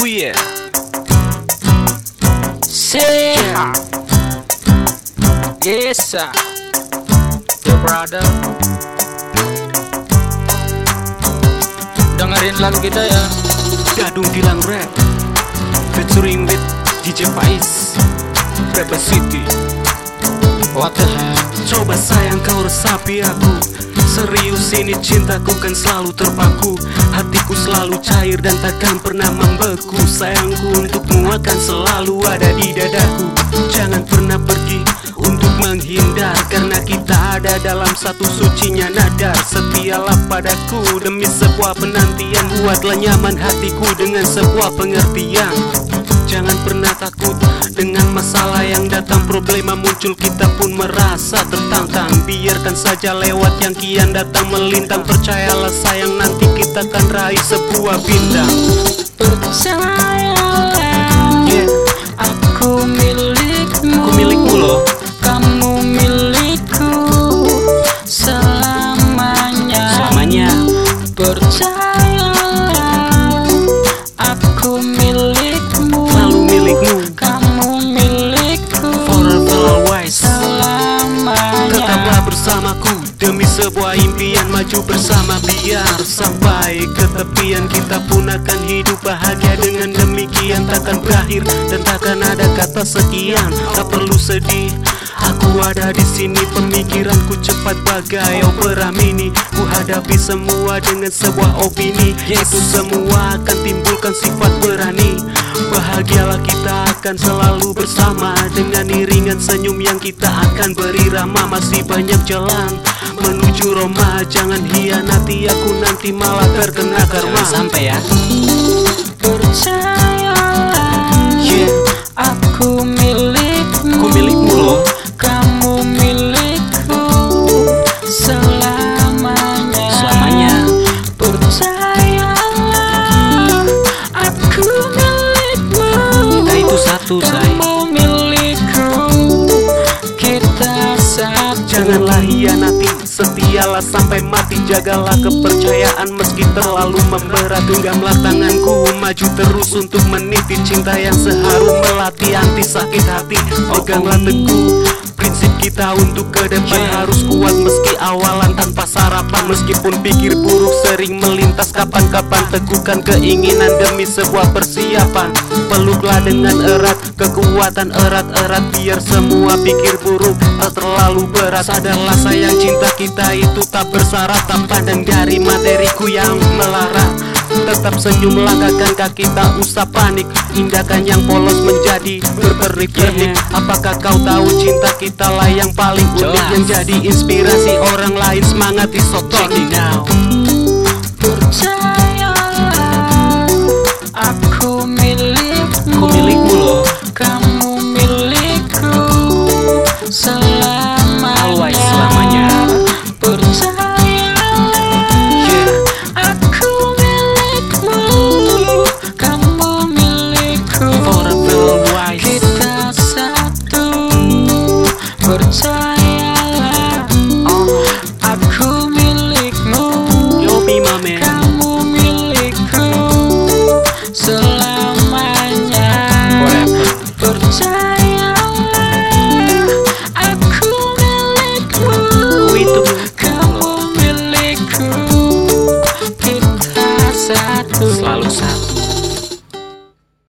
Oh yeah. Yes sir. Yo brother. Dengerin lagu kita ya. Gadung Gilang Rap. Featuring with DJ Faiz. Rapper City. What the hell? Coba sayang kau resapi aku Serius ini cintaku kan selalu terpaku. Hatiku selalu cair dan takkan pernah membeku. Sayangku untukmu akan selalu ada di dadaku. Jangan pernah pergi untuk menghindar Karena kita ada dalam satu sucinya nadar. Setialah padaku demi sebuah penantian. Buatlah nyaman hatiku dengan sebuah pengertian. Jangan pernah takut dengan masalah yang datang. Problema muncul kita pun merasa tertantang Biarkan saja lewat yang kian datang melintang. Percayalah sayang nanti kita akan raih sebuah bintang. Percayalah Tetaplah bersamaku Demi sebuah impian maju bersama Biar sampai ke tepian. Kita pun akan hidup bahagia Dengan demikian. Takkan berakhir Dan takkan ada kata sekian. Tak perlu sedih Aku ada di sini. Pemikiranku cepat bagai opera mini. Ku hadapi semua dengan sebuah opini. Itu semua akan timbulkan sifat berani. Bahagialah kita akan selalu bersama Dengan iringan senyum yang kita akan beri ramah. Masih banyak jalan menuju Roma. Jangan hianati aku nanti malah terkena karma. Sampai ya Janganlah Setialah sampai mati. Jagalah kepercayaan meski terlalu memberat. Genggamlah tanganku Maju terus untuk meniti Cinta yang seharum melatih anti sakit hati Peganglah teguh. Prinsip kita untuk ke depan harus kuat meski sarapan Meskipun pikir buruk sering melintas kapan-kapan Teguhkan keinginan demi sebuah persiapan. Peluklah dengan erat kekuatan erat-erat Biar semua pikir buruk tak terlalu berat. Sadarlah sayang cinta kita itu tak bersyarat Tak pandang dari materiku yang melarat Tetap senyum langkahkan kaki tak usah panik. Indahkan yang polos menjadi berperlik-perlik Apakah kau tahu cinta kita lah yang paling unik. Yang jadi inspirasi orang lain? Semangat isotonik